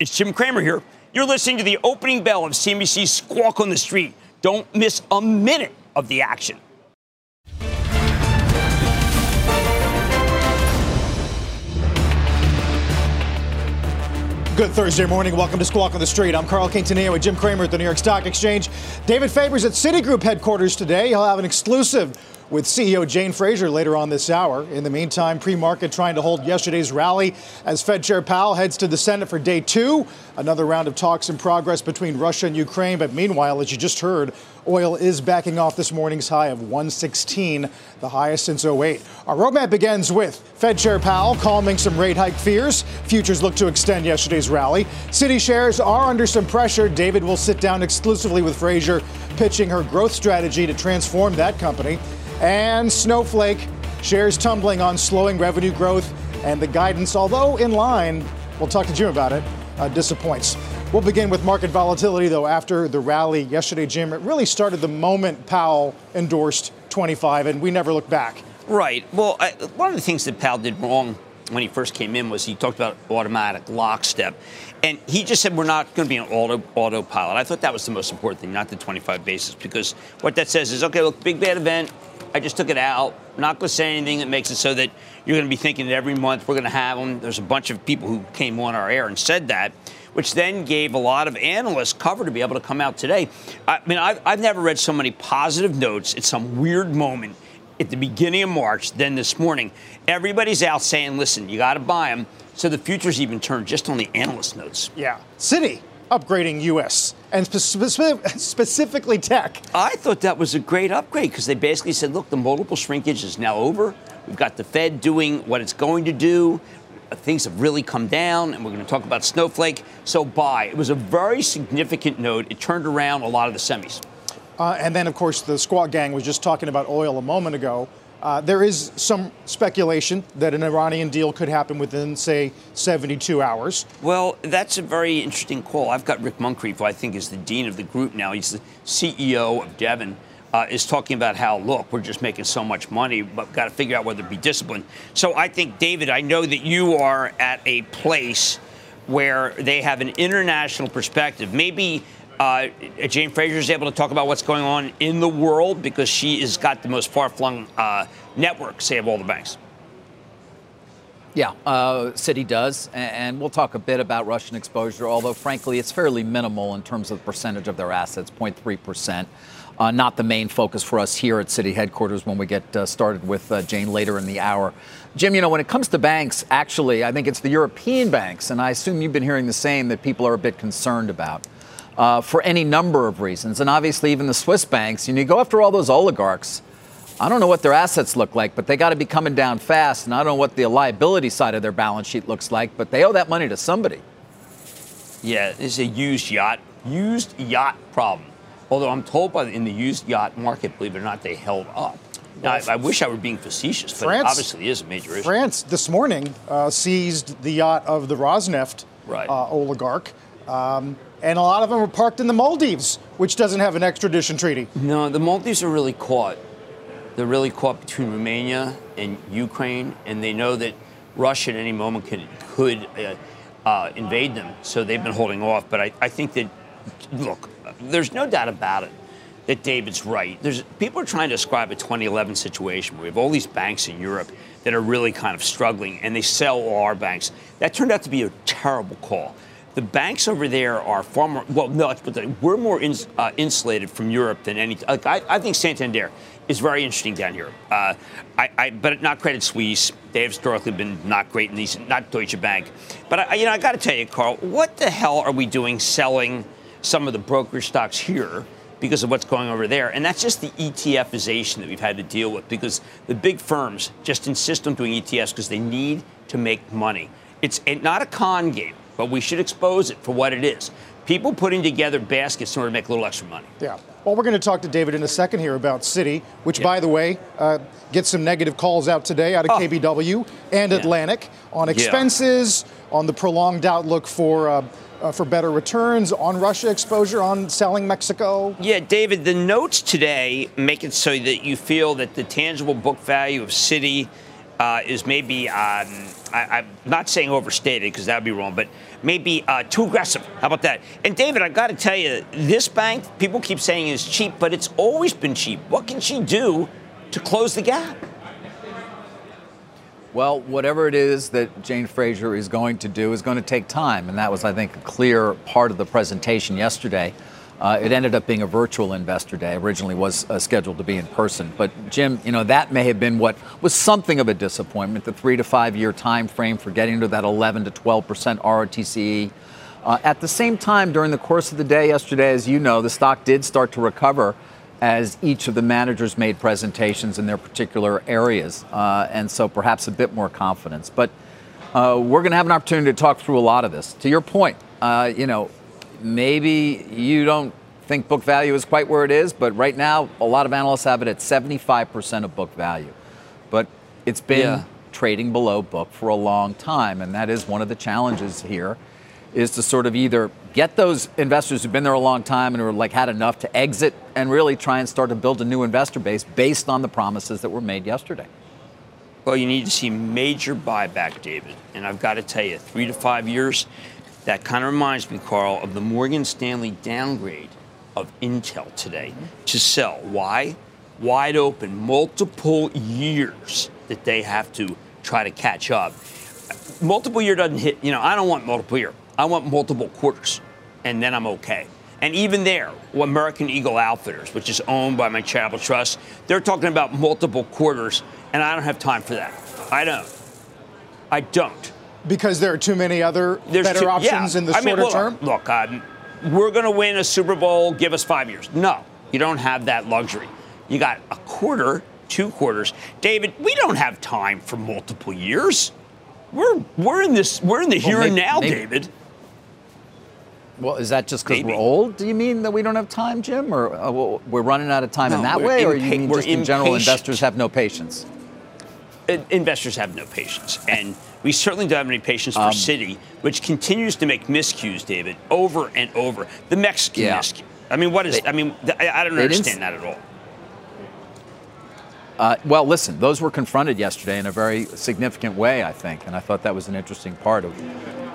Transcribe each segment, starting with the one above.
It's Jim Cramer here. You're listening to the opening bell of CNBC's Squawk on the Street. Don't miss a minute of the action. Good Thursday morning. Welcome to Squawk on the Street. I'm Carl Quintanilla with Jim Cramer at the New York Stock Exchange. David Faber's at Citigroup headquarters today. He'll have an exclusive with CEO Jane Fraser later on this hour. In the meantime, pre market trying to hold yesterday's rally as Fed Chair Powell heads to the Senate for day two. Another round of talks in progress between Russia and Ukraine. But meanwhile, as you just heard, oil is backing off this morning's high of 116, the highest since 08. Our roadmap begins with Fed Chair Powell calming some rate hike fears. Futures look to extend yesterday's rally. Citi shares are under some pressure. David will sit down exclusively with Fraser, pitching her growth strategy to transform that company. And Snowflake shares tumbling on slowing revenue growth and the guidance, although in line, we'll talk to Jim about it, uh, disappoints. We'll begin with market volatility, though, after the rally yesterday, Jim. It really started the moment Powell endorsed 25, and we never looked back. Right. Well, I, one of the things that Powell did wrong when he first came in was he talked about automatic lockstep. And he just said we're not going to be an auto autopilot. I thought that was the most important thing, not the 25 basis, because what that says is, okay, look, big bad event, I just took it out. I'm not going to say anything that makes it so that you're going to be thinking that every month we're going to have them. There's a bunch of people who came on our air and said that, which then gave a lot of analysts cover to be able to come out today. I mean, I've, I've never read so many positive notes at some weird moment at the beginning of March than this morning. Everybody's out saying, listen, you got to buy them. So the futures even turned just on the analyst notes. Yeah. Citi upgrading U.S. and spe- specifically tech. I thought that was a great upgrade because they basically said, look, the multiple shrinkage is now over. We've got the Fed doing what it's going to do. Things have really come down, and we're going to talk about Snowflake. So buy. It was a very significant note. It turned around a lot of the semis. Uh, and then, of course, the Squawk gang was just talking about oil a moment ago. Uh, there is some speculation that an Iranian deal could happen within, say, 72 hours. Well, that's a very interesting call. I've got Rick Muncrief, who I think is the dean of the group now. He's the CEO of Devon. Uh, is talking about how look we're just making so much money but got to figure out whether to be disciplined so i think david i know that you are at a place where they have an international perspective maybe uh, Jane Fraser is able to talk about what's going on in the world because she has got the most far-flung uh, network, say, of all the banks. Yeah, uh, Citi does, and we'll talk a bit about Russian exposure. Although, frankly, it's fairly minimal in terms of the percentage of their assets, 0.3 percent. Uh, not the main focus for us here at Citi headquarters when we get uh, started with uh, Jane later in the hour. Jim, you know, when it comes to banks, actually, I think it's the European banks, and I assume you've been hearing the same that people are a bit concerned about uh, for any number of reasons. And obviously, even the Swiss banks, you, know, you go after all those oligarchs. I don't know what their assets look like, but they got to be coming down fast. And I don't know what the liability side of their balance sheet looks like, but they owe that money to somebody. Yeah, this is a used yacht, used yacht problem. Although I'm told by the, in the used yacht market, believe it or not, they held up. Now, I, I, wish I were being facetious, but France, it obviously is a major issue. France this morning uh, seized the yacht of the Rosneft right. uh, oligarch. Um, and a lot of them are parked in the Maldives, which doesn't have an extradition treaty. No, the Maldives are really caught. They're really caught between Romania and Ukraine, and they know that Russia at any moment could, could uh, uh, invade them. So they've been holding off. But I, I think that, look, there's no doubt about it that David's right. There's people are trying to describe a 2011 situation where we have all these banks in Europe that are really kind of struggling, and they sell all our banks. That turned out to be a terrible call the banks over there are far more well no but we're more uh, insulated from Europe than any like I, I, think Santander is very interesting down here uh, I, I, but not Credit Suisse they have historically been not great in these not Deutsche Bank but I, you know I got to tell you Carl what the hell are we doing selling some of the brokerage stocks here because of what's going over there. And that's just the ETFization that we've had to deal with because the big firms just insist on doing ETFs because they need to make money. It's not a con game. But we should expose it for what it is. People putting together baskets in order to make a little extra money. Yeah. Well, we're going to talk to David in a second here about Citi, which, Yeah. by the way, uh, gets some negative calls out today out of Oh. KBW and Yeah. Atlantic on Yeah. expenses, on the prolonged outlook for uh, uh, for better returns, on Russia exposure, on selling Mexico. Yeah, David, the notes today make it so that you feel that the tangible book value of Citi uh, is maybe, um, I, I'm not saying overstated because that would be wrong, but maybe uh, too aggressive. How about that? And David, I got to tell you, this bank, people keep saying is cheap, but it's always been cheap. What can she do to close the gap? Well, whatever it is that Jane Fraser is going to do is going to take time, and that was, I think, a clear part of the presentation yesterday. Uh, it ended up being a virtual investor day. Originally was uh, scheduled to be in person, but Jim, you know that may have been what was something of a disappointment. The three to five year time frame for getting to that 11 to 12 percent ROTCE. Uh, at the same time, during the course of the day yesterday, as you know, the stock did start to recover as each of the managers made presentations in their particular areas, uh, and so perhaps a bit more confidence. But uh, we're going to have an opportunity to talk through a lot of this. To your point, uh, you know, maybe you don't think book value is quite where it is, but right now, a lot of analysts have it at 75% of book value. But it's been Yeah. trading below book for a long time, and that is one of the challenges here is to sort of either get those investors who've been there a long time and who are like had enough to exit and really try and start to build a new investor base based on the promises that were made yesterday. Well, you need to see major buyback, David. And I've got to tell you, three to five years, that kind of reminds me, Carl, of the Morgan Stanley downgrade of Intel today to sell. Why? Wide open, multiple years that they have to try to catch up. Multiple year doesn't hit, you know, I don't want multiple year. I want multiple quarters, and then I'm okay. And even there, American Eagle Outfitters, which is owned by my charitable trust, they're talking about multiple quarters, and I don't have time for that. I don't. I don't. Because there are too many other There's better two- options yeah. in the I mean, shorter look, term. Look, um, we're going to win a Super Bowl. Give us five years. No, you don't have that luxury. You got a quarter, two quarters. David, we don't have time for multiple years. We're we're in this. We're in the here and maybe- now, maybe- David. Well, is that just because we're old? Do you mean that we don't have time, Jim, or uh, well, we're running out of time in that we're way, or impa- you mean we're just in general investors have no patience? Uh, investors have no patience, and we certainly don't have any patience Um, for Citi, which continues to make miscues, David, over and over. The Mexican Yeah. miscue. I mean, what is? They- I mean, I, I don't understand that at all. Uh, well, listen, those were confronted yesterday in a very significant way, I think, and I thought that was an interesting part of,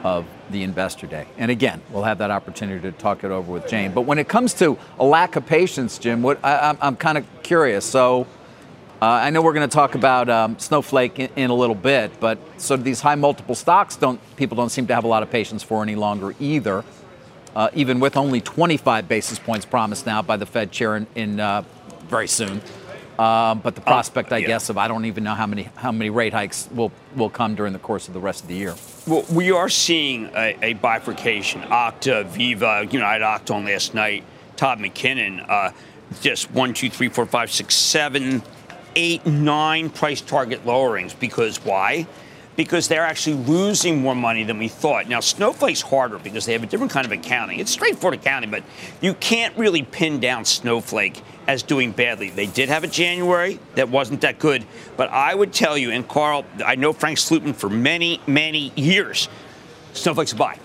of the investor day. And again, we'll have that opportunity to talk it over with Jane. But when it comes to a lack of patience, Jim, what I, I'm, I'm kind of curious. So. Uh, I know we're going to talk about um, Snowflake in, in a little bit, but sort of these high multiple stocks don't people don't seem to have a lot of patience for any longer either. Uh, even with only 25 basis points promised now by the Fed chair in, in uh, very soon. Um, but the prospect, I yeah. guess, of I don't even know how many how many rate hikes will will come during the course of the rest of the year. Well, we are seeing a, a bifurcation. Okta, Veeva, you know, I had Okta on last night. Todd McKinnon, uh, just one, two, three, four, five, six, seven, eight, nine price target lowerings. Because why? Because they're actually losing more money than we thought. Now, Snowflake's harder because they have a different kind of accounting. It's straightforward accounting, but you can't really pin down Snowflake as doing badly. They did have a January that wasn't that good, but I would tell you, and Carl, I know Frank Slootman for many, many years. Snowflake's a buy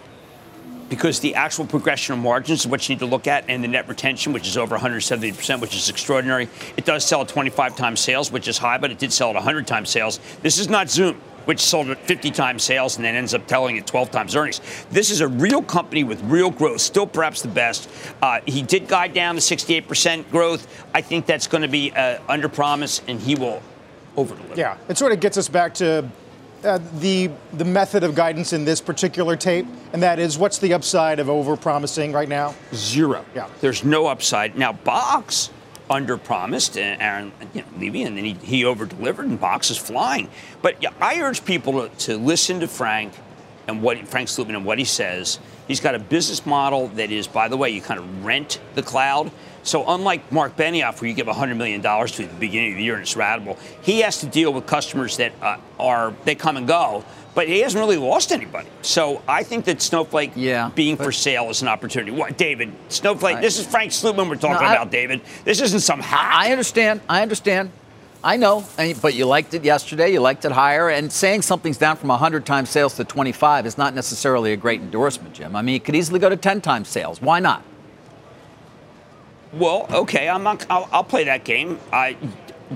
because the actual progression of margins is what you need to look at, and the net retention, which is over 170%, which is extraordinary. It does sell at 25 times sales, which is high, but it did sell at 100 times sales. This is not Zoom, which sold at 50 times sales and then ends up telling it 12 times earnings. This is a real company with real growth, still perhaps the best. Uh, he did guide down to 68% growth. I think that's going to be uh, under promise, and he will over deliver. Yeah, it sort of gets us back to uh, the the method of guidance in this particular tape, and that is what's the upside of over-promising right now? Zero. Yeah. There's no upside. Now, Box underpromised and Aaron, you know, Levy, and then he, he over delivered, and Box is flying. But yeah, I urge people to, to listen to Frank and what Frank Slootman and what he says. He's got a business model that is, by the way, you kind of rent the cloud. So unlike Mark Benioff, where you give $100 million to at the beginning of the year and it's ratable, he has to deal with customers that uh, are, they come and go, but he hasn't really lost anybody. So I think that Snowflake yeah, being for sale is an opportunity. What, David? Snowflake, this is Frank Slootman we're talking no, I, about, David. This isn't some hack. I understand. I understand. I know, but you liked it yesterday. You liked it higher, and saying something's down from 100 times sales to 25 is not necessarily a great endorsement, Jim. I mean, it could easily go to 10 times sales. Why not? Well, okay, I'm not, I'll, I'll play that game. I,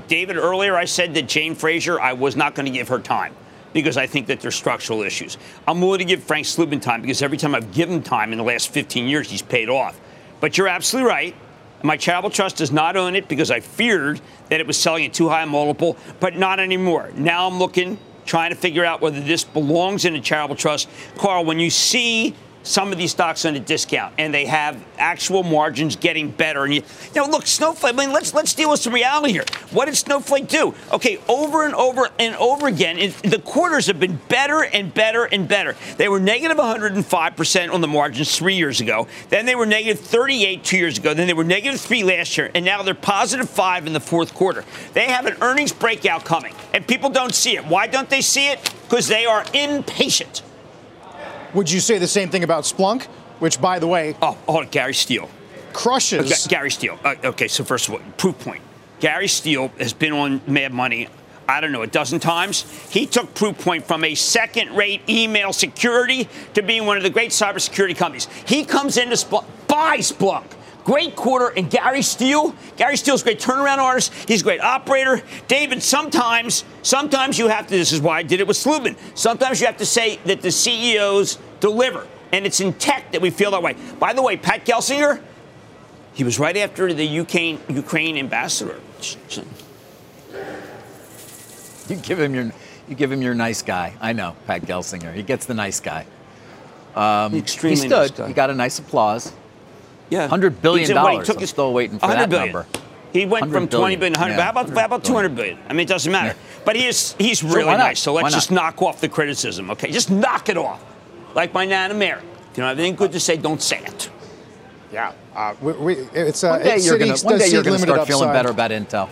David, earlier I said that Jane Fraser, I was not going to give her time because I think that there's structural issues. I'm willing to give Frank Slootman time because every time I've given time in the last 15 years, he's paid off. But you're absolutely right. My charitable trust does not own it because I feared that it was selling at too high a multiple, but not anymore. Now I'm looking, trying to figure out whether this belongs in a charitable trust. Carl, when you see some of these stocks on a discount and they have actual margins getting better. And you, you know, look, Snowflake, I mean, let's let's deal with some reality here. What did Snowflake do? Okay, over and over and over again, it, the quarters have been better and better and better. They were negative 105% on the margins three years ago. Then they were negative 38 two years ago. Then they were negative three last year. And now they're positive five in the fourth quarter. They have an earnings breakout coming, and people don't see it. Why don't they see it? Because they are impatient. Would you say the same thing about Splunk, which, by the way, oh, oh Gary Steele crushes okay, Gary Steele. Uh, okay, so first of all, Proofpoint. Gary Steele has been on Mad Money. I don't know, a dozen times. He took Proofpoint from a second rate email security to being one of the great cybersecurity companies. He comes into Splunk, buys Splunk. Great quarter, and Gary Steele. Gary Steele's a great turnaround artist. He's a great operator. David, sometimes, sometimes you have to. This is why I did it with Slootman. Sometimes you have to say that the CEOs deliver, and it's in tech that we feel that way. By the way, Pat Gelsinger, he was right after the Ukraine, Ukraine ambassador. You give him your, you give him your nice guy. I know, Pat Gelsinger. He gets the nice guy. Um, extremely he stood. Nice guy. He got a nice applause. Yeah, hundred billion dollars. I'm still waiting for that billion. number. He went from 20 billion to 100. Yeah, how about, how about 200 billion? I mean, it doesn't matter. Yeah. But he is, he's really sure, nice. So let's just knock off the criticism, okay? Just knock it off. Like my Nana Mary. If you don't have anything good to say, don't say it. Yeah. Uh, we, we, it's, uh, one day you're going to start feeling better about Intel.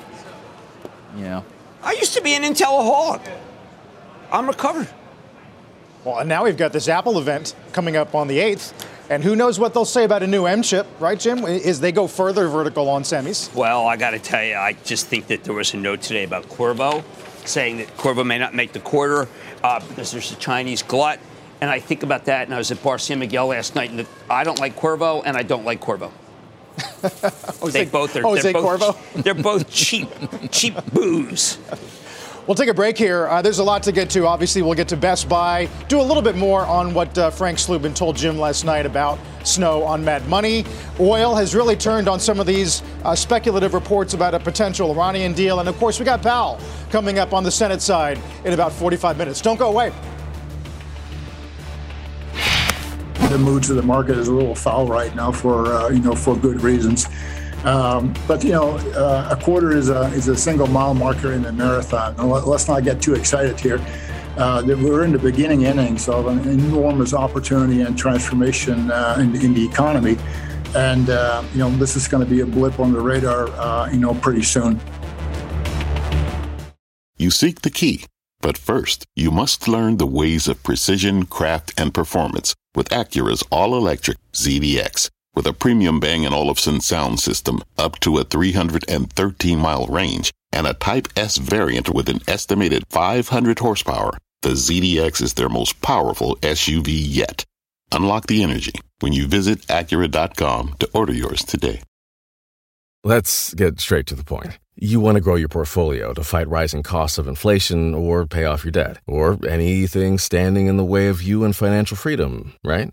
Yeah. I used to be an Intelaholic. I'm recovered. Well, and now we've got this Apple event coming up on the 8th. And who knows what they'll say about a new M chip, right, Jim? Is they go further vertical on semis? Well, I got to tell you, I just think that there was a note today about Qorvo saying that Qorvo may not make the quarter uh, because there's a Chinese glut. And I think about that, and I was at Bar San Miguel last night, and I don't like Corvo, and I don't like Qorvo. they both are. Jose they're both, Corvo? They're both cheap, cheap booze. We'll take a break here. Uh, there's a lot to get to. Obviously, we'll get to Best Buy, do a little bit more on what uh, Frank Slootman told Jim last night about snow on Mad Money. Oil has really turned on some of these uh, speculative reports about a potential Iranian deal. And of course, we got Powell coming up on the Senate side in about 45 minutes. Don't go away. The mood to the market is a little foul right now for uh, you know for good reasons. Um, but you know, uh, a quarter is a is a single mile marker in a marathon. Let's not get too excited here. Uh, we're in the beginning innings of an enormous opportunity and transformation uh, in, in, the economy, and uh, you know this is going to be a blip on the radar. Uh, you know, pretty soon. You seek the key, but first you must learn the ways of precision, craft, and performance with Acura's all-electric ZDX. With a premium Bang & Olufsen sound system up to a 313 mile range and a Type S variant with an estimated 500 horsepower, the ZDX is their most powerful SUV yet. Unlock the energy when you visit Acura.com to order yours today. Let's get straight to the point. You want to grow your portfolio to fight rising costs of inflation or pay off your debt, or anything standing in the way of you and financial freedom, right?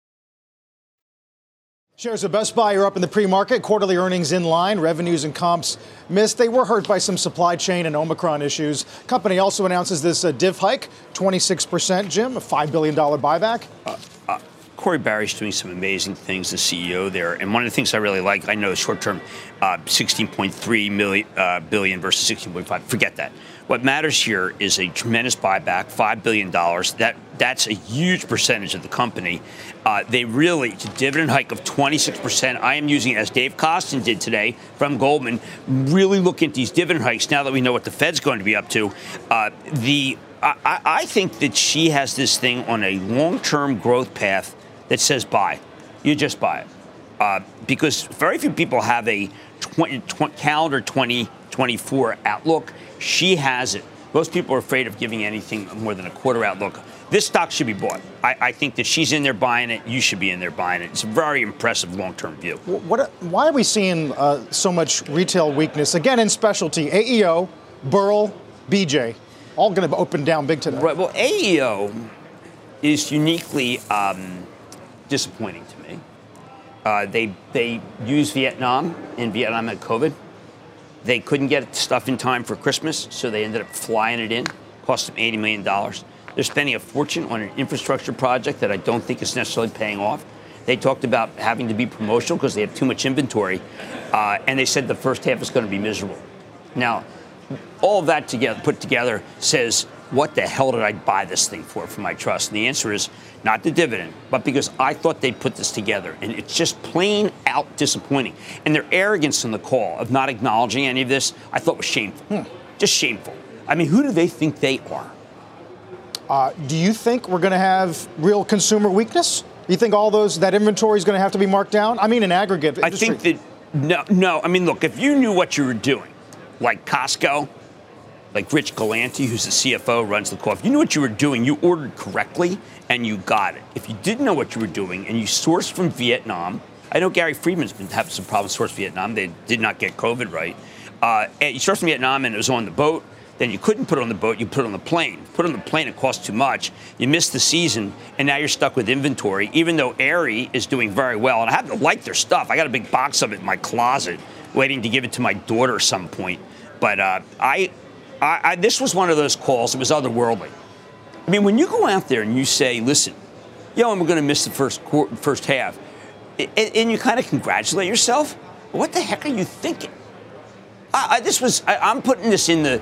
Shares of Best Buy are up in the pre-market. Quarterly earnings in line. Revenues and comps missed. They were hurt by some supply chain and Omicron issues. Company also announces this uh, div hike, 26%, Jim, a $5 billion buyback. Uh, uh, Corie Barry's doing some amazing things, the CEO there. And one of the things I really like, I know short term, uh, 16.3 million, uh, billion versus 16.5. Forget that. What matters here is a tremendous buyback, $5 billion. That, that's a huge percentage of the company. Uh, they really, it's a dividend hike of 26%. I am using, as Dave Kostin did today from Goldman, really looking at these dividend hikes now that we know what the Fed's going to be up to. Uh, the I, I think that she has this thing on a long term growth path that says buy. You just buy it. Uh, because very few people have a 20, 20, calendar 2024 outlook. She has it. Most people are afraid of giving anything more than a quarter outlook. This stock should be bought. I, I think that she's in there buying it. You should be in there buying it. It's a very impressive long-term view. What, why are we seeing uh, so much retail weakness again in specialty? AEO, Burl, BJ, all going to open down big today. Right. Well, AEO is uniquely um, disappointing to me. Uh, they they use Vietnam, and Vietnam had COVID. They couldn't get stuff in time for Christmas, so they ended up flying it in. Cost them $80 million. They're spending a fortune on an infrastructure project that I don't think is necessarily paying off. They talked about having to be promotional because they have too much inventory, uh, and they said the first half is going to be miserable. Now, all that together, put together says, what the hell did I buy this thing for for my trust? And the answer is not the dividend, but because I thought they'd put this together. And it's just plain out disappointing. And their arrogance in the call of not acknowledging any of this, I thought was shameful. Hmm. Just shameful. I mean, who do they think they are? Uh, do you think we're going to have real consumer weakness? You think all those that inventory is going to have to be marked down? I mean, in aggregate. Industry. I think that no, no. I mean, look, if you knew what you were doing, like Costco, like Rich Galanti, who's the CFO, runs the call. If you knew what you were doing, you ordered correctly and you got it. If you didn't know what you were doing and you sourced from Vietnam, I know Gary Friedman's been having some problems sourcing Vietnam. They did not get COVID right. Uh, you sourced from Vietnam and it was on the boat. Then you couldn't put it on the boat. You put it on the plane. Put it on the plane. It cost too much. You missed the season, and now you're stuck with inventory. Even though Aerie is doing very well, and I happen to like their stuff. I got a big box of it in my closet, waiting to give it to my daughter at some point. But uh, I, I, I, this was one of those calls. It was otherworldly. I mean, when you go out there and you say, "Listen, yo, I'm going to miss the first quarter, first half," and, and you kind of congratulate yourself, what the heck are you thinking? I, this was. I'm putting this in the.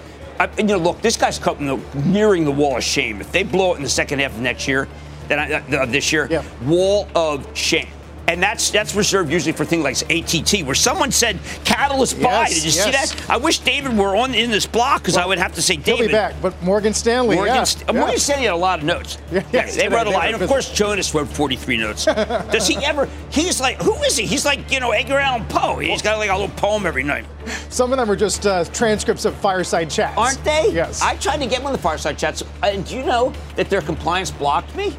you know, look, this guy's coming the nearing the wall of shame. If they blow it in the second half of next year, then I, uh, this year, yeah. wall of shame and that's that's reserved usually for things like ATT, where someone said catalyst buy. Did you yes. see that? I wish David were on in this block because well, I would have to say David. He'll be back, but Morgan Stanley. Morgan, yeah. St- yeah. Morgan Stanley had a lot of notes. Yeah, yes, they wrote a lot, and of course Jonas wrote 43 notes. Does he ever? He's like, who is he? He's like you know Edgar Allan Poe. He's got like a little poem every night. Some of them are just uh, transcripts of fireside chats, aren't they? Yes. I tried to get one of the fireside chats, and do you know that their compliance blocked me?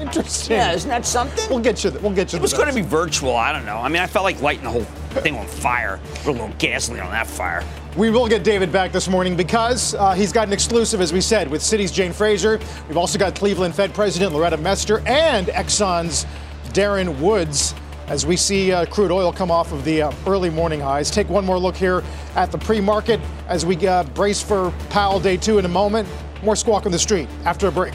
Interesting. Yeah, isn't that something? We'll get you. We'll get you. It was going to be virtual. I don't know. I mean, I felt like lighting the whole thing on fire. Put a little gasoline on that fire. We will get David back this morning because uh, he's got an exclusive, as we said, with Citi's Jane Fraser. We've also got Cleveland Fed President Loretta Mester and Exxon's Darren Woods as we see uh, crude oil come off of the uh, early morning highs. Take one more look here at the pre market as we uh, brace for Powell day two in a moment. More squawk on the street after a break.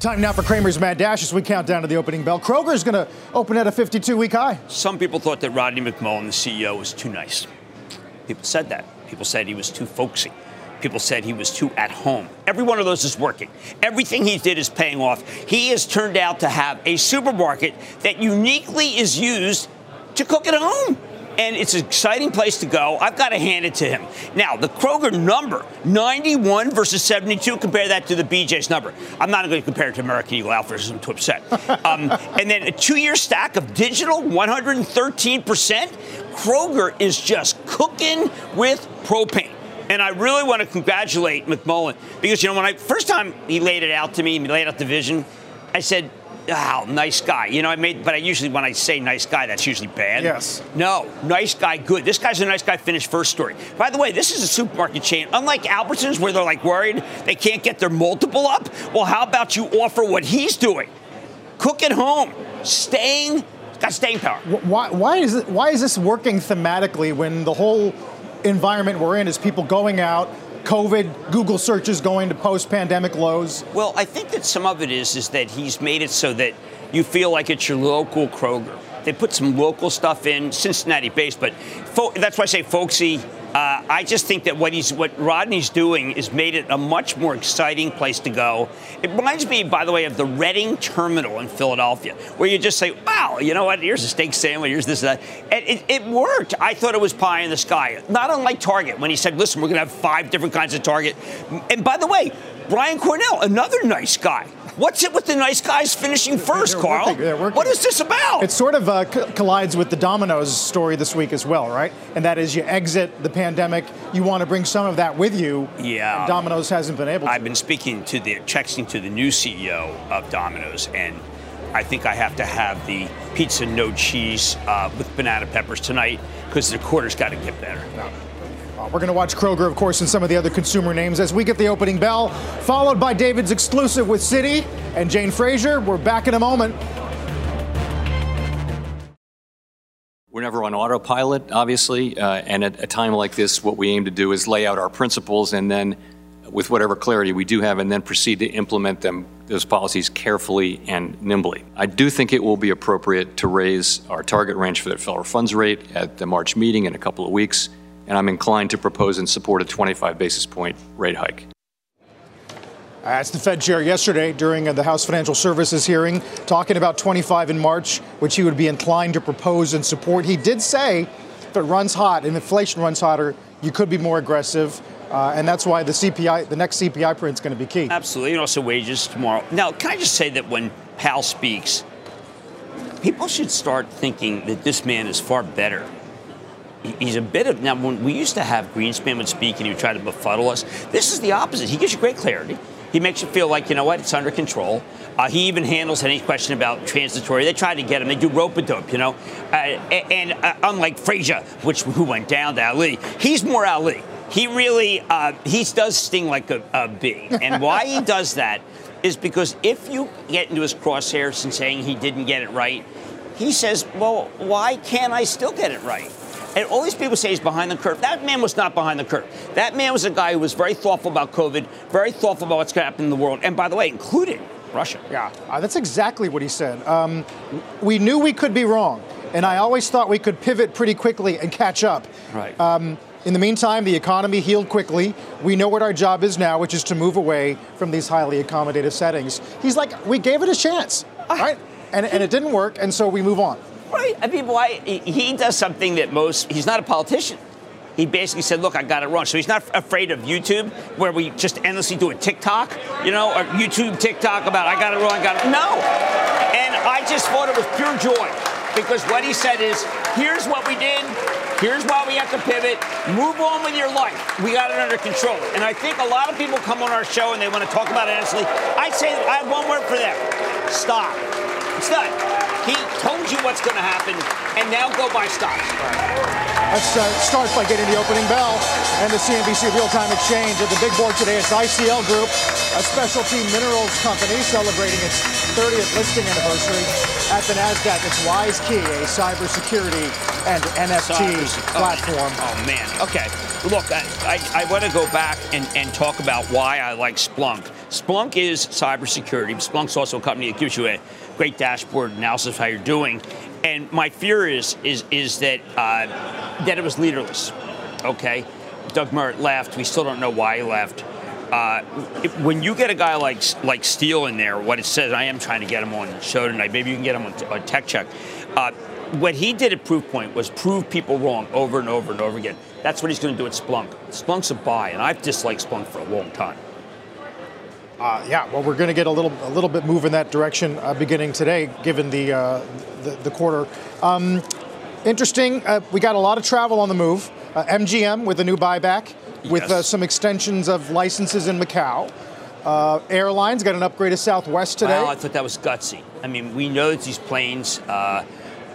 Time now for Cramer's Mad Dash as we count down to the opening bell. Kroger is going to open at a 52 week high. Some people thought that Rodney McMullen, the CEO, was too nice. People said that. People said he was too folksy. People said he was too at home. Every one of those is working. Everything he did is paying off. He has turned out to have a supermarket that uniquely is used to cook at home and it's an exciting place to go. I've got to hand it to him. Now, the Kroger number, 91 versus 72, compare that to the BJ's number. I'm not going to compare it to American Eagle Outfitters. I'm too upset. Um, and then a two-year stack of digital, 113%. Kroger is just cooking with propane. And I really want to congratulate McMullen because, you know, when I first time he laid it out to me, he laid out the vision, I said, oh, nice guy. You know, I made, but I usually, when I say nice guy, that's usually bad. Yes. No, nice guy, good. This guy's a nice guy, finished first story. By the way, this is a supermarket chain. Unlike Albertsons, where they're like worried they can't get their multiple up, well, how about you offer what he's doing? Cook at home, staying, got staying power. Why, why, is it, why is this working thematically when the whole environment we're in is people going out, COVID, Google searches going to post-pandemic lows? Well, I think that some of it is is that he's made it so that you feel like it's your local Kroger. They put some local stuff in, Cincinnati-based, but fo- that's why I say folksy uh, I just think that what he's what Rodney's doing is made it a much more exciting place to go. It reminds me, by the way, of the Reading Terminal in Philadelphia, where you just say, "Wow, you know what? Here's a steak sandwich. Here's this that." And it, it worked. I thought it was pie in the sky. Not unlike Target when he said, "Listen, we're going to have five different kinds of Target." And by the way, Brian Cornell, another nice guy. What's it with the nice guys finishing 1st Carl? Working, what is this about? It sort of uh, collides with the Domino's story this week as well, right? And that is you exit the pandemic, you want to bring some of that with you. Yeah. Domino's hasn't been able to. I've been speaking to the, texting to the new CEO of Domino's, and I think I have to have the pizza no cheese uh, with banana peppers tonight because the quarter's got to get better. Uh, we're going to watch Kroger, of course, and some of the other consumer names as we get the opening bell, followed by David's exclusive with Citi and Jane Fraser. We're back in a moment. We're never on autopilot, obviously, uh, and at a time like this, what we aim to do is lay out our principles and then, with whatever clarity we do have, and then proceed to implement them, those policies carefully and nimbly. I do think it will be appropriate to raise our target range for the federal funds rate at the March meeting in a couple of weeks and I'm inclined to propose and support a 25 basis point rate hike. That's the Fed chair yesterday during the House Financial Services hearing, talking about 25 in March, which he would be inclined to propose and support. He did say if it runs hot and inflation runs hotter, you could be more aggressive. Uh, and that's why the CPI, the next CPI print is going to be key. Absolutely, and also wages tomorrow. Now, can I just say that when Powell speaks, people should start thinking that this man is far better he's a bit of now when we used to have Greenspan would speak and he would try to befuddle us. This is the opposite. He gives you great clarity. He makes you feel like you know what it's under control. Uh, he even handles any question about transitory. They try to get him. They do rope a dope, you know. Uh, and uh, unlike Frazier, which who went down to Ali, he's more Ali. He really uh, he does sting like a, a bee. And why he does that is because if you get into his crosshairs and saying he didn't get it right, he says, well, why can't I still get it right? And all these people say he's behind the curve. That man was not behind the curve. That man was a guy who was very thoughtful about COVID, very thoughtful about what's going to happen in the world, and by the way, including Russia. Yeah, uh, that's exactly what he said. Um, we knew we could be wrong, and I always thought we could pivot pretty quickly and catch up. Right. Um, in the meantime, the economy healed quickly. We know what our job is now, which is to move away from these highly accommodative settings. He's like, we gave it a chance, right? And, and it didn't work, and so we move on. Right. I mean, why he does something that most he's not a politician. He basically said, "Look, I got it wrong." So he's not afraid of YouTube, where we just endlessly do a TikTok, you know, or YouTube TikTok about "I got it wrong, I got it." No. And I just thought it was pure joy because what he said is, "Here's what we did. Here's why we have to pivot. Move on with your life. We got it under control." And I think a lot of people come on our show and they want to talk about it honestly. I say I have one word for them: stop Done. He told you what's going to happen, and now go buy stocks. Let's uh, start by getting the opening bell and the CNBC real-time exchange. At the big board today, it's ICL Group, a specialty minerals company celebrating its 30th listing anniversary. At the NASDAQ, it's WiseKey, a cybersecurity and NFT platform. Oh, oh, man. Okay. Look, I, I, I want to go back and, and talk about why I like Splunk. Splunk is cybersecurity. Splunk's also a company that gives you a great dashboard analysis of how you're doing. And my fear is is is that uh, that it was leaderless. Okay, Doug Merritt left. We still don't know why he left. Uh, when you get a guy like like Steele in there, what it says, I am trying to get him on the show tonight. Maybe you can get him on, Tech Check. Uh, what he did at Proofpoint was prove people wrong over and over and over again. That's what he's going to do at Splunk. Splunk's a buy, and I've disliked Splunk for a long time. Uh, yeah, well, we're going to get a little a little bit move in that direction uh, beginning today, given the uh, the, the, quarter. Um, interesting. Uh, we got a lot of travel on the move. MGM uh, with a new buyback, yes. with uh, some extensions of licenses in Macau. airlines got an upgrade to Southwest today. Wow, I thought that was gutsy. I mean, we know that these planes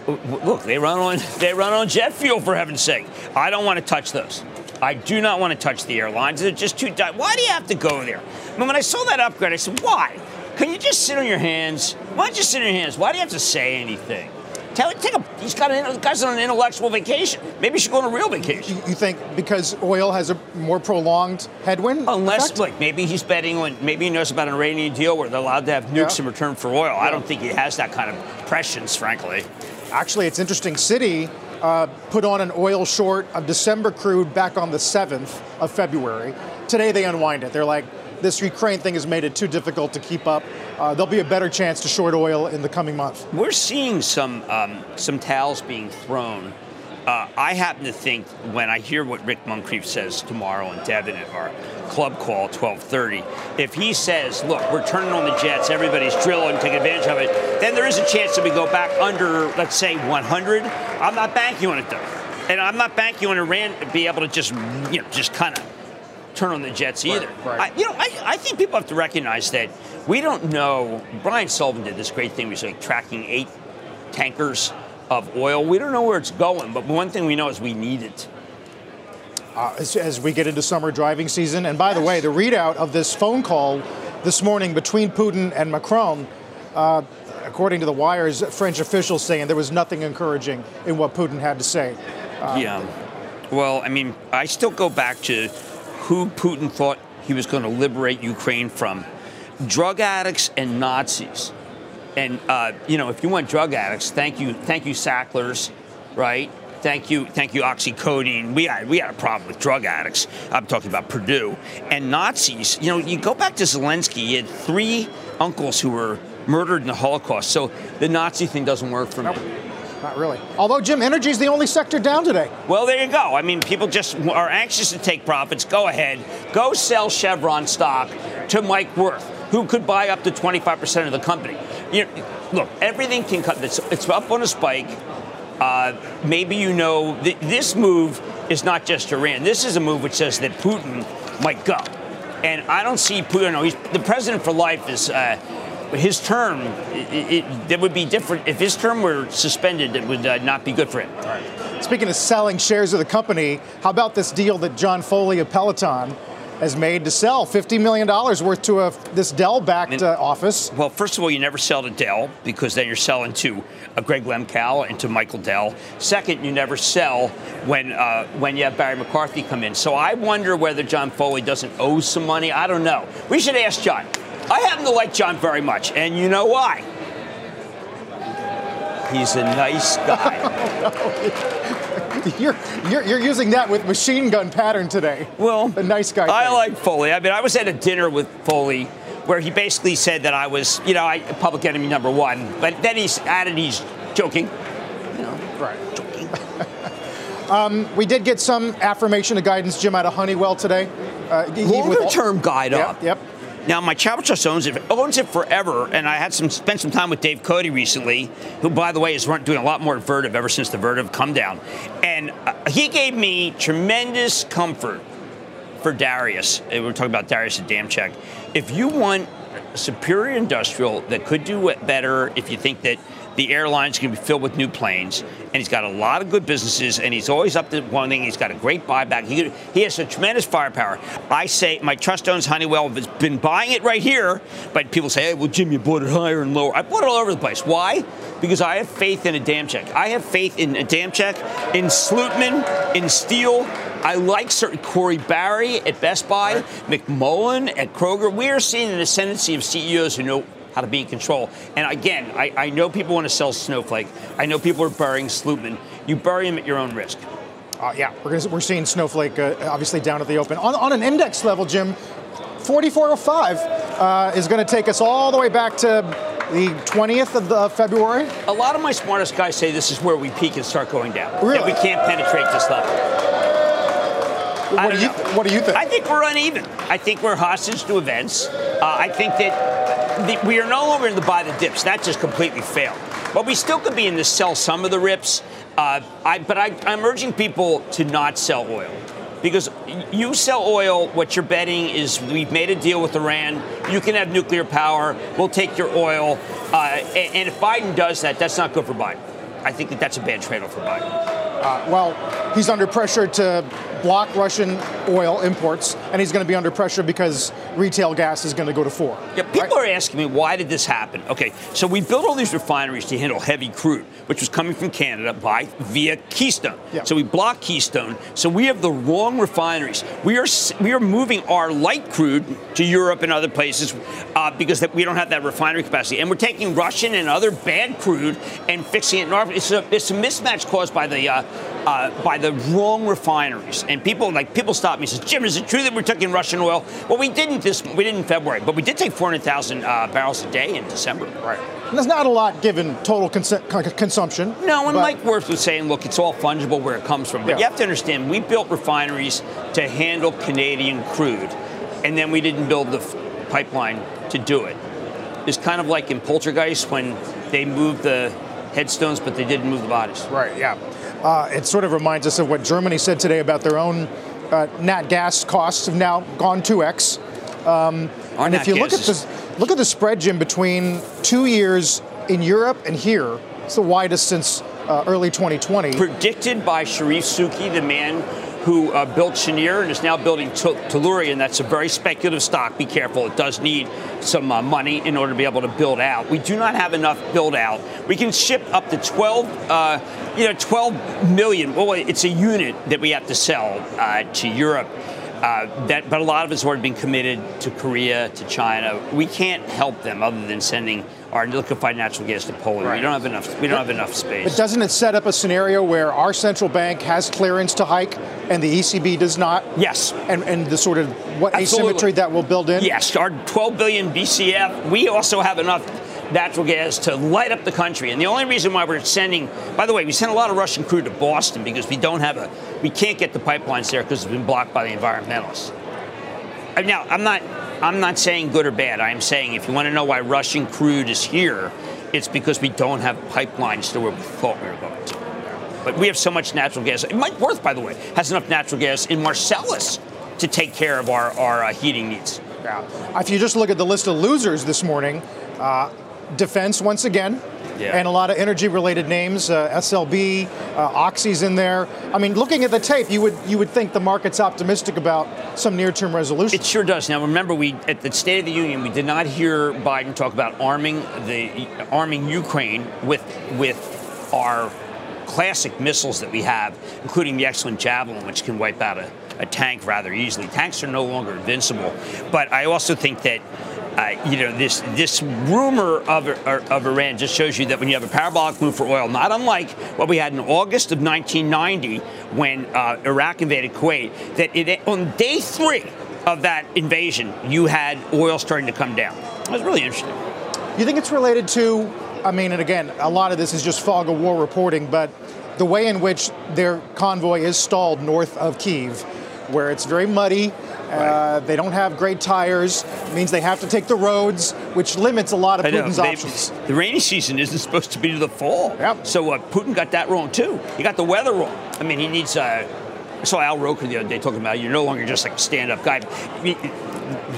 look, they run on they run on jet fuel for heaven's sake. I don't want to touch those. I do not want to touch the airlines. They're just too. Why do you have to go there? I mean, when I saw that upgrade, I said, why? Can you just sit on your hands? Why don't you sit on your hands? Why do you have to say anything? Tell take a. He's got an guy's on an intellectual vacation. Maybe he should go on a real vacation. You think because oil has a more prolonged headwind? Unless, effect? like, maybe he's betting on. Maybe he knows about an Iranian deal where they're allowed to have nukes yeah. in return for oil. Yeah. I don't think he has that kind of prescience, frankly. Actually, it's interesting. Citi uh, put on an oil short of December crude back on the 7th of February. Today they unwind it. They're like, this Ukraine thing has made it too difficult to keep up. Uh, there'll be a better chance to short oil in the coming month. We're seeing some um, some towels being thrown uh, I happen to think when I hear what Rick Muncrief says tomorrow in Devon at our club call 12:30, if he says, "Look, we're turning on the jets, everybody's drilling, take advantage of it," then there is a chance that we go back under, let's say, 100. I'm not banking on it though, and I'm not banking on Iran to be able to just, you know, just kind of turn on the jets either. Right, right. I, you know, I, I think people have to recognize that we don't know. Brian Sullivan did this great thing. He was like tracking eight tankers of oil. We don't know where it's going, but one thing we know is we need it. Uh, as, as, we get into summer driving season. And by the way, the readout of this phone call this morning between Putin and Macron, uh, according to the wires, French officials saying there was nothing encouraging in what Putin had to say. Uh, yeah. Well, I mean, I still go back to who Putin thought he was going to liberate Ukraine from drug addicts and Nazis. And uh, you know, if you want drug addicts, thank you, thank you, Sacklers, right? Thank you, thank you, oxycodone. We had we had a problem with drug addicts. I'm talking about Purdue and Nazis. You know, you go back to Zelensky. He had three uncles who were murdered in the Holocaust. So the Nazi thing doesn't work for nope. me. Not really. Although, Jim, energy is the only sector down today. Well, there you go. I mean, people just are anxious to take profits. Go ahead. Go sell Chevron stock to Mike Wirth, who could buy up to 25% of the company you know, look, everything can cut. It's, it's up on a spike. Uh, maybe you know th- this move is not just Iran. This is a move which says that Putin might go, and I don't see Putin. No, he's the president for life. Is uh, his term? It, it, it, would be different if his term were suspended. It would uh, not be good for him. Speaking of selling shares of the company, how about this deal that John Foley of Peloton? Has made to sell $50 million worth to a, this Dell backed uh, office. Well, first of all, you never sell to Dell because then you're selling to a Greg Lemkau and to Michael Dell. Second, you never sell when, uh, when you have Barry McCarthy come in. So I wonder whether John Foley doesn't owe some money. I don't know. We should ask John. I happen to like John very much, and you know why? He's a nice guy. you're, you're, you're using that with machine gun pattern today. Well, a nice guy. I like Foley. I mean, I was at a dinner with Foley where he basically said that I was, you know, I, public enemy number one. But then he's added he's joking. You know, right. Joking. um, we did get some affirmation of guidance, Jim, out of Honeywell today. Uh, Longer term guide yep, up. Yep. Now, my trust owns it, owns it forever, and I had some spent some time with Dave Cote recently, who, by the way, is doing a lot more Vertiv ever since the Vertiv come down, and uh, he gave me tremendous comfort for Darius. We're talking about Darius Adamczyk. If you want superior industrial that could do better, if you think that the airline's going to be filled with new planes, and he's got a lot of good businesses, and he's always up to one thing. He's got a great buyback. He, he has a tremendous firepower. I say my trust owns Honeywell has been buying it right here, but people say, hey, well, Jim, you bought it higher and lower. I bought it all over the place. Why? Because I have faith in Adamczyk. I have faith in Adamczyk, in Slootman, in Steele. I like certain Corie Barry at Best Buy, McMullen at Kroger. We are seeing an ascendancy of CEOs who know how to be in control. And again, I, I know people want to sell Snowflake. I know people are burying Slootman. You bury him at your own risk. Uh, yeah, we're, we're seeing Snowflake uh, obviously down at the open. On, on an index level, Jim, 4405 uh, is going to take us all the way back to the 20th of the February. A lot of my smartest guys say this is where we peak and start going down. Really? That we can't penetrate this level. What do you What do you think? I think we're uneven. I think we're hostage to events. Uh, I think that the, we are no longer in the buy the dips. That just completely failed. But we still could be in the sell some of the rips. Uh, I, but I, I'm urging people to not sell oil. Because you sell oil, what you're betting is we've made a deal with Iran. You can have nuclear power. We'll take your oil. Uh, and, and if Biden does that, that's not good for Biden. I think that that's a bad trade-off for Biden. Uh, well, he's under pressure to block Russian oil imports, and he's going to be under pressure because retail gas is going to go to four. Yeah, people are asking me why did this happen? Okay, so we built all these refineries to handle heavy crude, which was coming from Canada by via Keystone. Yeah. So we blocked Keystone. So we have the wrong refineries. We are we are moving our light crude to Europe and other places uh, because that we don't have that refinery capacity, and we're taking Russian and other bad crude and fixing it in our. It's a it's a mismatch caused by the. Uh, uh, by the wrong refineries, and people like people stop me and says, "Jim, is it true that we're taking Russian oil?" Well, we didn't this we didn't in February, but we did take 400,000 uh, barrels a day in December. Right. And there's not a lot given total cons- consumption. No, and Mike Wirth was saying, look, it's all fungible where it comes from. But Yeah. you have to understand, we built refineries to handle Canadian crude, and then we didn't build the f- pipeline to do it. It's kind of like in Poltergeist when they moved the headstones, but they didn't move the bodies. Right, yeah. Uh, it sort of reminds us of what Germany said today about their own uh, nat gas costs have now gone 2x. Um, and if you look at this, look at the spread, Jim, between two years in Europe and here, it's the widest since uh, early 2020. Predicted by Charif Souki, the man who uh, built Cheniere and is now building Tellurian. That's a very speculative stock. Be careful. It does need some uh, money in order to be able to build out. We do not have enough build out. We can ship up to 12, uh, you know, 12 million. Well, it's a unit that we have to sell uh, to Europe. Uh, that, but a lot of it's already been committed to Korea, to China. We can't help them other than sending our liquefied natural gas to Poland. We don't have enough. We don't have enough space. But doesn't it set up a scenario where our central bank has clearance to hike and the ECB does not? Yes. And, and the sort of what Absolutely. asymmetry that will build in? Yes, our 12 billion BCF. We also have enough natural gas to light up the country. And the only reason why we're sending, by the way, we send a lot of Russian crude to Boston because we don't have a, we can't get the pipelines there because it's been blocked by the environmentalists. Now, I'm not, I'm not saying good or bad. I'm saying if you want to know why Russian crude is here, it's because we don't have pipelines to where we thought we were going to. But we have so much natural gas. Mike Wirth, by the way, has enough natural gas in Marcellus to take care of our, our uh, heating needs. If you just look at the list of losers this morning, uh, defense once again, Yeah. and a lot of energy-related names, uh, SLB, uh, Oxy's in there. I mean, looking at the tape, you would you would think the market's optimistic about some near-term resolution. It sure does. Now, remember, we at the State of the Union, we did not hear Biden talk about arming the arming Ukraine with with our classic missiles that we have, including the excellent Javelin, which can wipe out a, a tank rather easily. Tanks are no longer invincible. But I also think that. Uh, you know this this rumor of, of Iran just shows you that when you have a parabolic move for oil, not unlike what we had in August of 1990 when uh, Iraq invaded Kuwait, that it, on day three of that invasion, you had oil starting to come down. It was really interesting. You think it's related to, I mean, and again, a lot of this is just fog of war reporting, but the way in which their convoy is stalled north of Kiev, where it's very muddy, uh, they don't have great tires, means they have to take the roads, which limits a lot of Putin's they- options. The rainy season isn't supposed to be to the fall. So uh, Putin got that wrong too. He got the weather wrong. I mean, he needs uh, I saw Al Roker the other day talking about you're no longer just like a stand-up guy. You,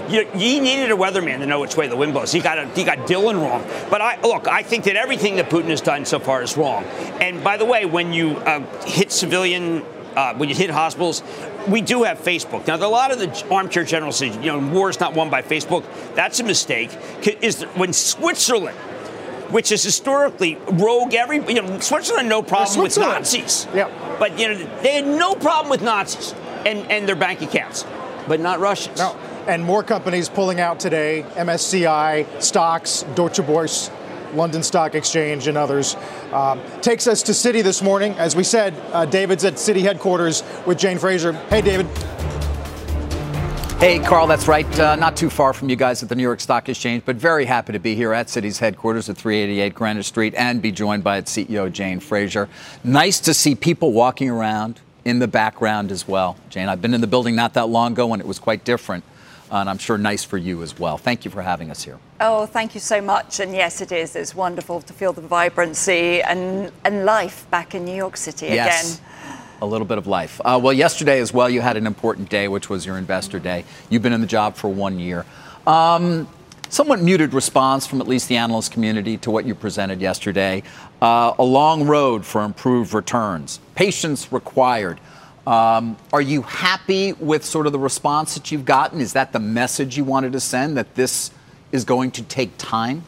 you, you, needed a weatherman to know which way the wind blows. He got a, he got Dylan wrong. But I look, I think that everything that Putin has done so far is wrong. And by the way, when you uh, hit civilian uh, when you hit hospitals, we do have Facebook. Now, a lot of the armchair generals say, you know, war is not won by Facebook. That's a mistake. Is when Switzerland, which is historically rogue, every you know, Switzerland no problem with Nazis. Yeah. But you know, they had no problem with Nazis and, and their bank accounts, but not Russians. No. And more companies pulling out today: MSCI, STOXX, Deutsche Börse. London Stock Exchange, and others. Um, takes us to Citi this morning. As we said, uh, David's at Citi headquarters with Jane Fraser. Hey, David. Hey, Carl, that's right. Uh, not too far from you guys at the New York Stock Exchange, but very happy to be here at Citi's headquarters at 388 Greenwich Street and be joined by its CEO, Jane Fraser. Nice to see people walking around in the background as well. Jane, I've been in the building not that long ago and it was quite different and I'm sure nice for you as well. Thank you for having us here. Oh, thank you so much. And yes, it is. It's wonderful to feel the vibrancy and, and life back in New York City yes. again. A little bit of life. Uh, well, yesterday as well, you had an important day, which was your investor day. You've been in the job for one year. Um, somewhat muted response from at least the analyst community to what you presented yesterday. Uh, a long road for improved returns, patience required. Um, are you happy with sort of the response that you've gotten? Is that the message you wanted to send that this is going to take time?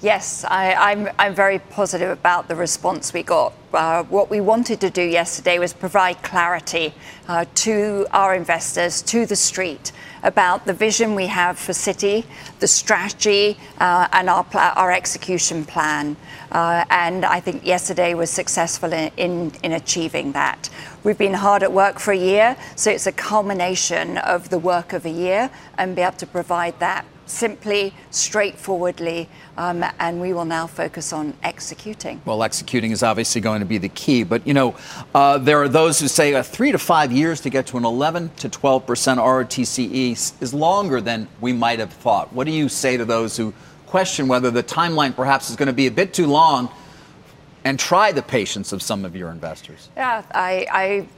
Yes, I, am I'm, I'm very positive about the response we got. Uh, what we wanted to do yesterday was provide clarity uh, to our investors, to the street, about the vision we have for Citi, the strategy, uh, and our, execution plan. Uh, and I think yesterday was successful in achieving that. We've been hard at work for a year, so it's a culmination of the work of a year and be able to provide that simply, straightforwardly, um, and we will now focus on executing. Well, executing is obviously going to be the key, but you know, uh, there are those who say uh, three to five years to get to an 11 to 12 percent ROTCE is longer than we might have thought. What do you say to those who question whether the timeline perhaps is going to be a bit too long? And try the patience of some of your investors? Yeah, I,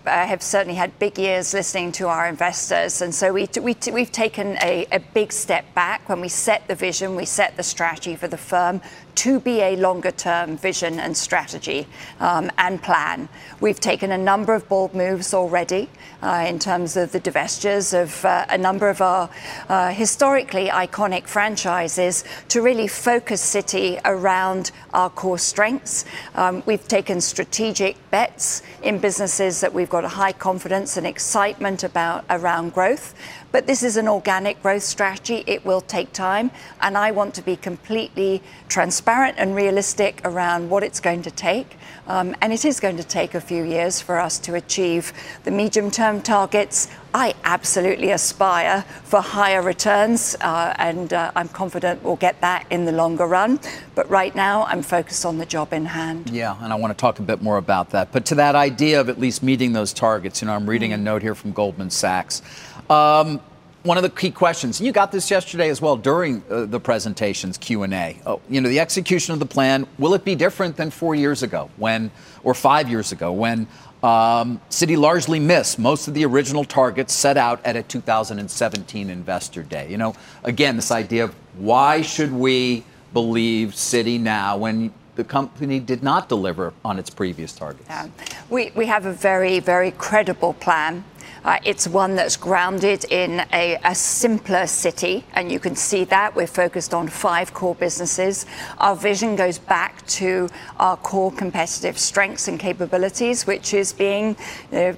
I, I, have certainly had big years listening to our investors. And so we, we, we've taken a, a big step back when we set the vision, we set the strategy for the firm to be a longer term vision and strategy um, and plan. We've taken a number of bold moves already uh, in terms of the divestitures of uh, a number of our uh, historically iconic franchises to really focus Citi around our core strengths. Um, we've taken strategic bets in businesses that we've got a high confidence and excitement about around growth. But this is an organic growth strategy. It will take time. And I want to be completely transparent and realistic around what it's going to take. Um, and it is going to take a few years for us to achieve the medium term targets. I absolutely aspire for higher returns, uh, and uh, I'm confident we'll get that in the longer run. But right now, I'm focused on the job in hand. Yeah, and I want to talk a bit more about that. But to that idea of at least meeting those targets, you know, I'm reading mm. a note here from Goldman Sachs. Um, one of the key questions, and you got this yesterday as well during uh, the presentations Q&A. Oh, you know, the execution of the plan, will it be different than four years ago when, or five years ago when um, Citi largely missed most of the original targets set out at a 2017 Investor Day? You know, again, this idea of why should we believe Citi now when the company did not deliver on its previous targets? Yeah. We, we have a very, very credible plan uh, it's one that's grounded in a, a, simpler Citi, and you can see that. We're focused on five core businesses. Our vision goes back to our core competitive strengths and capabilities, which is being a,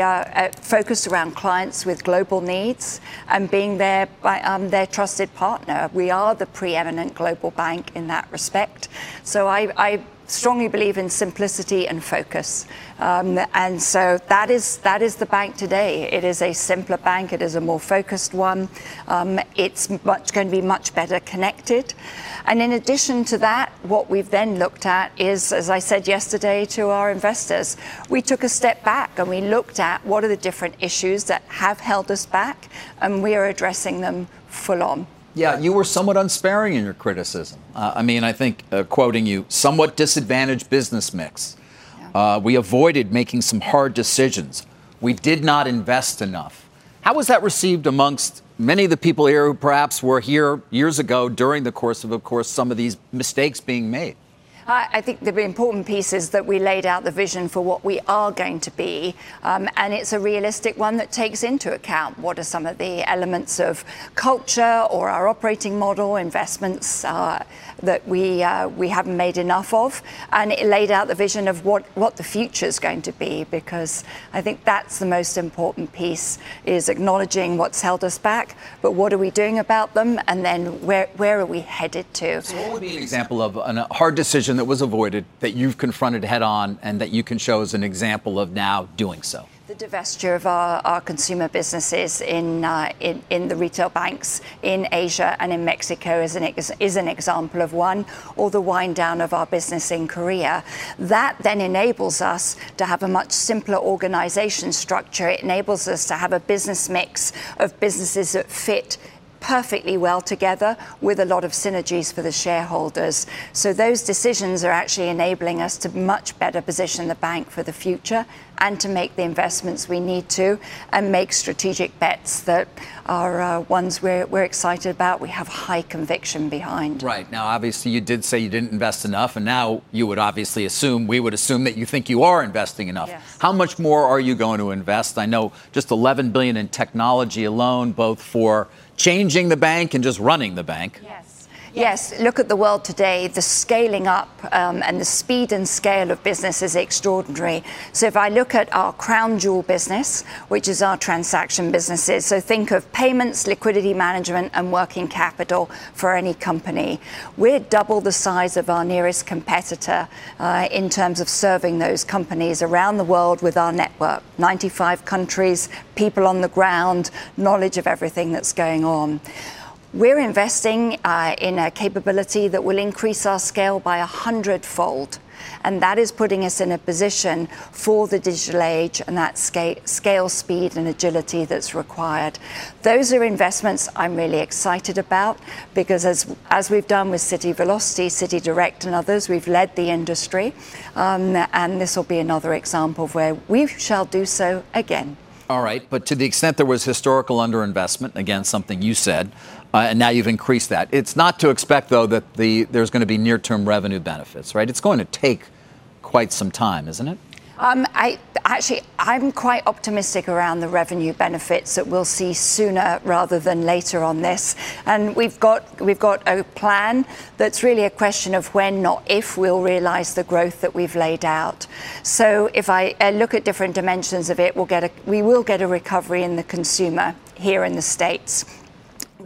uh, a, focused around clients with global needs and being their, um, their trusted partner. We are the preeminent global bank in that respect. So I, I strongly believe in simplicity and focus. Um, and so that is, that is the bank today. It is a simpler bank, it is a more focused one. Um, it's much, going to be much better connected. And in addition to that, what we've then looked at is, as I said yesterday to our investors, we took a step back and we looked at what are the different issues that have held us back, and we are addressing them full on. Yeah, you were somewhat unsparing in your criticism. Uh, I mean, I think, uh, quoting you, somewhat disadvantaged business mix. Uh, we avoided making some hard decisions. we did not invest enough. How was that received amongst many of the people here who perhaps were here years ago during the course of, of course, some of these mistakes being made? I think the important piece is that we laid out the vision for what we are going to be, um, and it's a realistic one that takes into account what are some of the elements of culture or our operating model, investments uh, that we uh, we haven't made enough of, and it laid out the vision of what what the future is going to be. Because I think that's the most important piece is acknowledging what's held us back, but what are we doing about them, and then where where are we headed to? So, what would be an example of a hard decision that was avoided that you've confronted head on, and that you can show as an example of now doing so? The divestiture of our, our consumer businesses in, uh, in, in the retail banks in Asia and in Mexico is an is an example of one, or the wind down of our business in Korea. That then enables us to have a much simpler organization structure. It enables us to have a business mix of businesses that fit perfectly well together with a lot of synergies for the shareholders. So those decisions are actually enabling us to much better position the bank for the future and to make the investments we need to and make strategic bets that are uh, ones we're, we're excited about. We have high conviction behind. Right. Now, obviously, you did say you didn't invest enough, and now you would obviously assume, we would assume that you think you are investing enough. Yes. How much more are you going to invest? I know just 11 billion in technology alone, both for changing the bank and just running the bank. Yes. Yes, look at the world today. The scaling up um, and the speed and scale of business is extraordinary. So, if I look at our crown jewel business, which is our transaction businesses, so think of payments, liquidity management, and working capital for any company, we're double the size of our nearest competitor uh, in terms of serving those companies around the world with our network 95 countries, people on the ground, knowledge of everything that's going on. We're investing uh, in a capability that will increase our scale by a hundredfold. And that is putting us in a position for the digital age and that scale, scale, speed, and agility that's required. Those are investments I'm really excited about because, as, as we've done with Citi Velocity, Citi Direct, and others, we've led the industry. Um, and this will be another example of where we shall do so again. All right, but to the extent there was historical underinvestment, again, something you said, uh, and now you've increased that. It's not to expect, though, that the, there's going to be near term revenue benefits, right? It's going to take quite some time, isn't it? Um, I actually, I'm quite optimistic around the revenue benefits that we'll see sooner rather than later on this. And we've got we've got a plan that's really a question of when, not if, we'll realise the growth that we've laid out. So if I uh, look at different dimensions of it, we'll get a we will get a recovery in the consumer here in the states.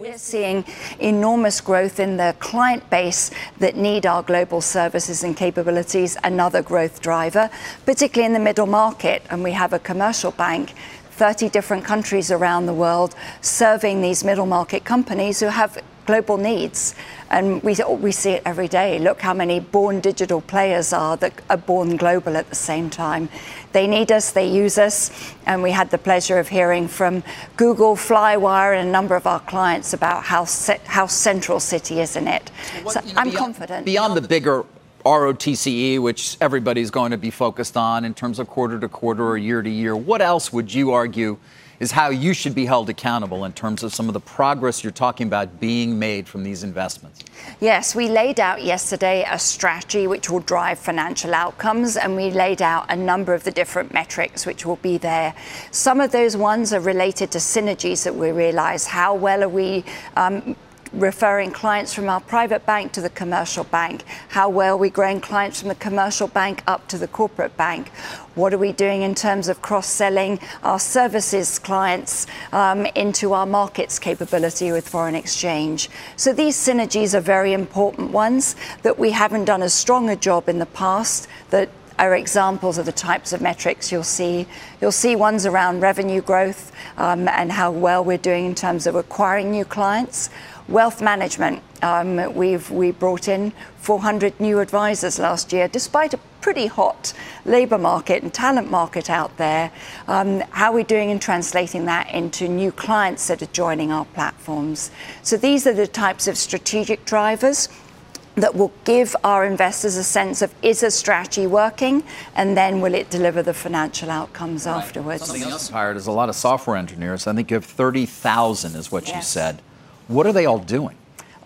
We're seeing enormous growth in the client base that need our global services and capabilities, another growth driver, particularly in the middle market. And we have a commercial bank 30 different countries around the world serving these middle market companies who have global needs. And we, we see it every day. Look how many born digital players are that are born global at the same time. They need us, they use us, and we had the pleasure of hearing from Google, Flywire, and a number of our clients about how, how central Citi is in it. What, so you know, I'm beyond, confident. Beyond the bigger ROTCE, which everybody's going to be focused on in terms of quarter to quarter or year to year, what else would you argue is how you should be held accountable in terms of some of the progress you're talking about being made from these investments. Yes, we laid out yesterday a strategy which will drive financial outcomes, and we laid out a number of the different metrics which will be there. Some of those ones are related to synergies that we realize. How well are we? Um, referring clients from our private bank to the commercial bank? How well are we growing clients from the commercial bank up to the corporate bank? What are we doing in terms of cross selling our services clients um, into our markets capability with foreign exchange? So these synergies are very important ones that we haven't done as strong a job in the past that are examples of the types of metrics you'll see. You'll see ones around revenue growth um, and how well we're doing in terms of acquiring new clients. Wealth management, um, we've we brought in 400 new advisors last year, despite a pretty hot labour market and talent market out there. Um, how are we doing in translating that into new clients that are joining our platforms? So these are the types of strategic drivers that will give our investors a sense of is a strategy working and then will it deliver the financial outcomes right. afterwards. Something else hired is a lot of software engineers. I think you have 30,000 is what yes. you said. What are they all doing?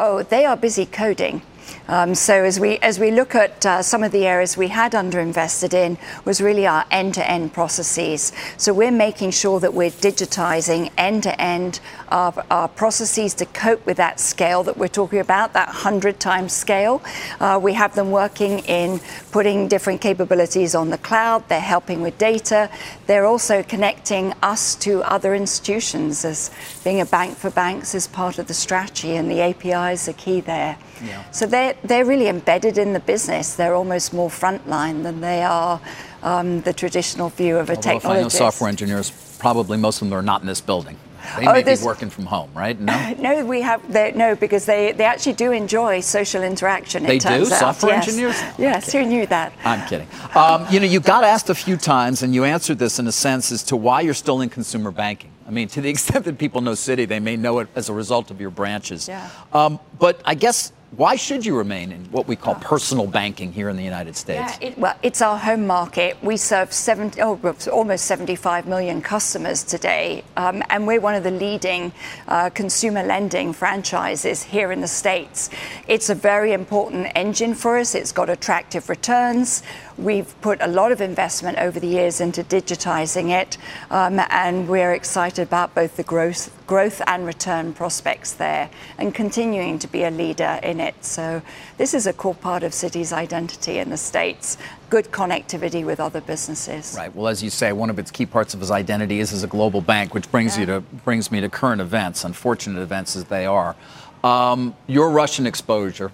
Oh, they are busy coding. Um, so as we as we look at uh, some of the areas we had underinvested in was really our end-to-end processes. So we're making sure that we're digitizing end-to-end our, our processes to cope with that scale that we're talking about, that hundred times scale. Uh, we have them working in putting different capabilities on the cloud. They're helping with data. They're also connecting us to other institutions as being a bank for banks is part of the strategy, and the APIs are key there. Yeah. So they're, they're really embedded in the business. They're almost more frontline than they are um, the traditional view of a Although technologist. I know software engineers, probably most of them are not in this building. They may oh, be working from home, right? No, no, we have no because they, they actually do enjoy social interaction. They do. Software yes. engineers. Yes, who knew that? I'm kidding. Um, you know, you got asked a few times, and you answered this in a sense as to why you're still in consumer banking. I mean, to the extent that people know Citi, they may know it as a result of your branches. Yeah. Um, but I guess why should you remain in what we call personal banking here in the United States? Yeah, it, well, it's our home market. We serve 70, oh, almost 75 million customers today, um, and we're one of the leading uh, consumer lending franchises here in the States. It's a very important engine for us. It's got attractive returns. We've put a lot of investment over the years into digitizing it, um, and we're excited about both the growth, growth and return prospects there and continuing to be a leader in it. So, this is a core part of Citi's identity in the States good connectivity with other businesses. Right. Well, as you say, one of its key parts of its identity is as a global bank, which brings yeah. you to brings me to current events, unfortunate events as they are. Um, your Russian exposure,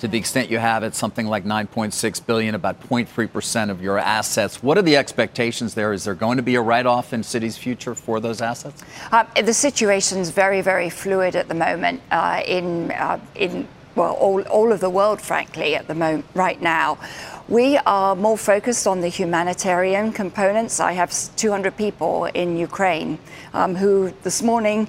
to the extent you have it, something like 9.6 billion, about 0.3% of your assets. What are the expectations there? Is there going to be a write-off in Citi's future for those assets? Uh, the situation's very, very fluid at the moment uh, in uh, in well all, all of the world, frankly, at the moment right now. We are more focused on the humanitarian components. I have 200 people in Ukraine um, who this morning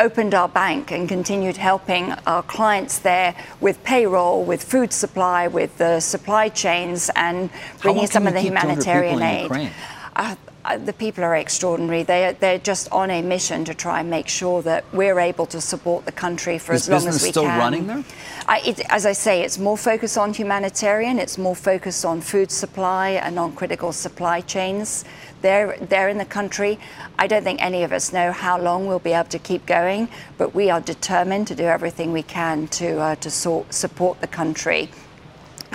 opened our bank and continued helping our clients there with payroll, with food supply, with the supply chains, and bringing some of the humanitarian aid. Uh, uh, the people are extraordinary. They, they're just on a mission to try and make sure that we're able to support the country for Is as long as we still can. running there? I, it, as I say, it's more focused on humanitarian. It's more focused on food supply and on critical supply chains. They're, they're in the country. I don't think any of us know how long we'll be able to keep going, but we are determined to do everything we can to, uh, to support the country.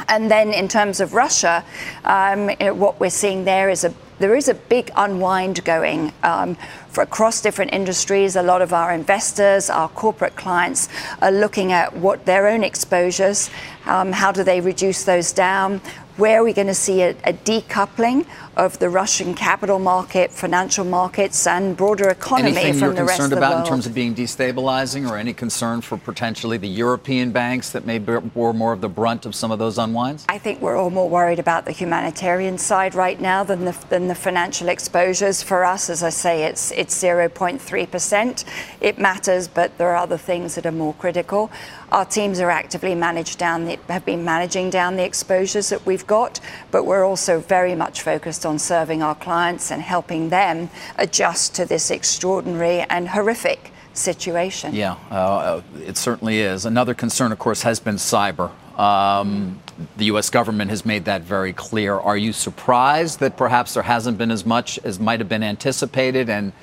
And then in terms of Russia, um, what we're seeing there is a there is a big unwind going um, across different industries. A lot of our investors, our corporate clients, are looking at what their own exposures, um, how do they reduce those down, where are we going to see a, a, decoupling of the Russian capital market, financial markets, and broader economy Anything from the rest of the world? about in terms of being destabilizing, or any concern for potentially the European banks that may bear more of the brunt of some of those unwinds? I think we're all more worried about the humanitarian side right now than the, than the financial exposures. For us, as I say, it's it's 0.3 percent. It matters, but there are other things that are more critical. Our teams are actively managed down the, have been managing down the exposures that we've got, but we're also very much focused on serving our clients and helping them adjust to this extraordinary and horrific situation. Yeah, uh, it certainly is. Another concern, of course, has been cyber. Um, the U.S. government has made that very clear. Are you surprised that perhaps there hasn't been as much as might have been anticipated? And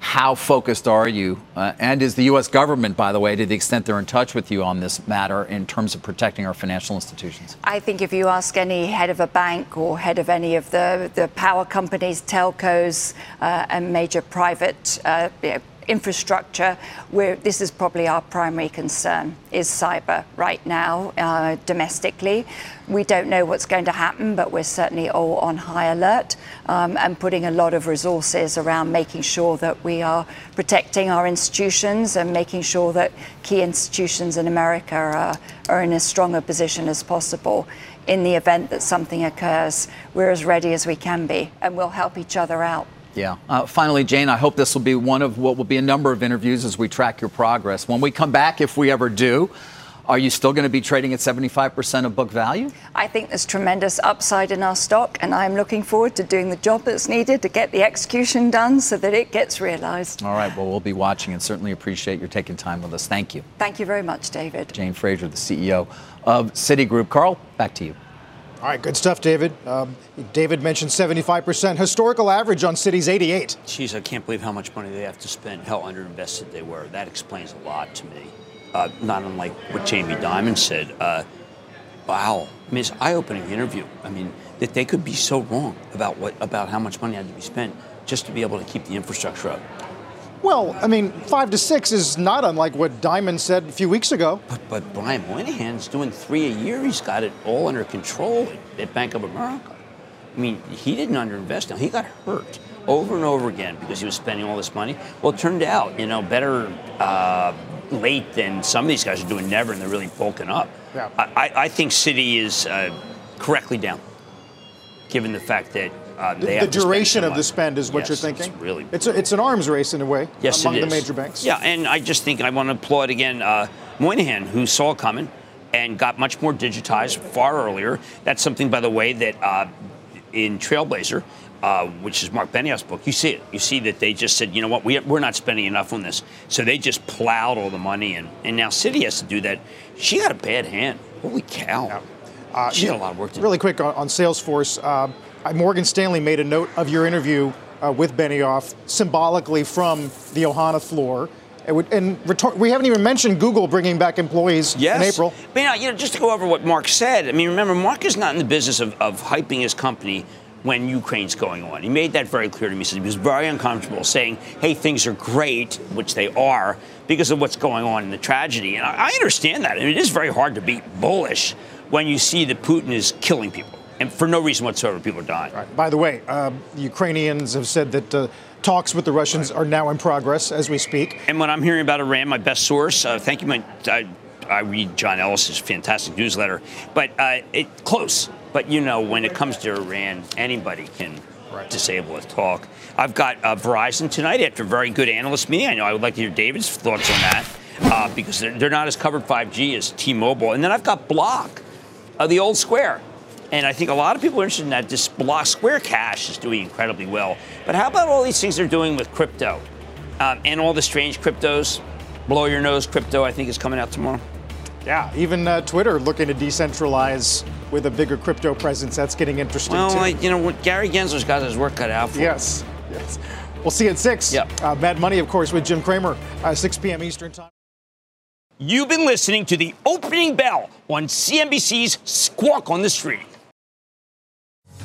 how focused are you? Uh, and is the U.S. government, by the way, to the extent they're in touch with you on this matter in terms of protecting our financial institutions? I think if you ask any head of a bank or head of any of the, the power companies, telcos, uh, and major private uh, infrastructure, this is probably our primary concern is cyber right now uh, domestically. We don't know what's going to happen, but we're certainly all on high alert um, and putting a lot of resources around making sure that we are protecting our institutions and making sure that key institutions in America are, are in as strong a position as possible in the event that something occurs. We're as ready as we can be, and we'll help each other out. Yeah. Uh, finally, Jane, I hope this will be one of what will be a number of interviews as we track your progress. When we come back, if we ever do, Are you still going to be trading at 75% of book value? I think there's tremendous upside in our stock, and I'm looking forward to doing the job that's needed to get the execution done so that it gets realized. All right, well, we'll be watching and certainly appreciate your taking time with us. Thank you. Thank you very much, David. Jane Fraser, the CEO of Citigroup. Carl, back to you. All right, good stuff, David. Um, David mentioned 75%. Historical average on Citi's 88. Geez, I can't believe how much money they have to spend, how underinvested they were. That explains a lot to me. Uh, not unlike what Jamie Dimon said. Uh, wow, I mean, it's eye-opening interview. I mean, that they could be so wrong about what about how much money had to be spent just to be able to keep the infrastructure up. Well, I mean, five to six is not unlike what Dimon said a few weeks ago. But, but Brian Moynihan's doing three a year. He's got it all under control at, Bank of America. I mean, he didn't underinvest. Now he got hurt over and over again because he was spending all this money. Well, it turned out, you know, better uh, late than some of these guys are doing never, and they're really bulking up. Yeah. I, I think Citi is uh, correctly down, given the fact that uh, they The, the duration of the spend is what Yes, you're thinking? It's really It's, a, it's an arms race in a way Yes, among the major banks. Yeah, and I just think I want to applaud again uh, Moynihan, who saw it coming and got much more digitized far earlier. That's something, by the way, that uh, in Trailblazer, uh, which is Mark Benioff's book, you see it. You see that they just said, you know what, we, we're not spending enough on this. So they just plowed all the money in. And now Citi has to do that. She got a bad hand. Holy cow. Uh, she had a lot of work to do. Really quick on, on Salesforce, uh, Morgan Stanley made a note of your interview uh, with Benioff symbolically from the Ohana floor. Would, and retor- we haven't even mentioned Google bringing back employees Yes. in April. But, you know, you know, just to go over what Mark said, I mean, remember, Mark is not in the business of, of hyping his company when Ukraine's going on. He made that very clear to me. He he was very uncomfortable saying, hey, things are great, which they are, because of what's going on in the tragedy. And I, I understand that. And it is very hard to be bullish when you see that Putin is killing people. And for no reason whatsoever, people are dying. Right. By the way, uh, the Ukrainians have said that uh, talks with the Russians are now in progress as we speak. And when I'm hearing about Iran, my best source, uh, thank you, my, I, I read John Ellis's fantastic newsletter, but uh, it close. But you know, when it comes to Iran, anybody can disable a talk. I've got uh, Verizon tonight after a very good analyst meeting. I know I would like to hear David's thoughts on that uh, because they're, they're not as covered 5G as T-Mobile. And then I've got Block, uh, the old Square. And I think a lot of people are interested in that. This Block Square Cash is doing incredibly well. But how about all these things they're doing with crypto um, and all the strange cryptos? Blow your nose crypto, I think, is coming out tomorrow. Yeah, even uh, Twitter looking to decentralize with a bigger crypto presence. That's getting interesting Well, too. like, you know, what Gary Gensler's got his work cut out for. him. yes, yes. We'll see you at six. Yep. Uh, Mad Money, of course, with Jim Cramer, uh, 6 p.m. Eastern Time. You've been listening to the opening bell on CNBC's Squawk on the Street.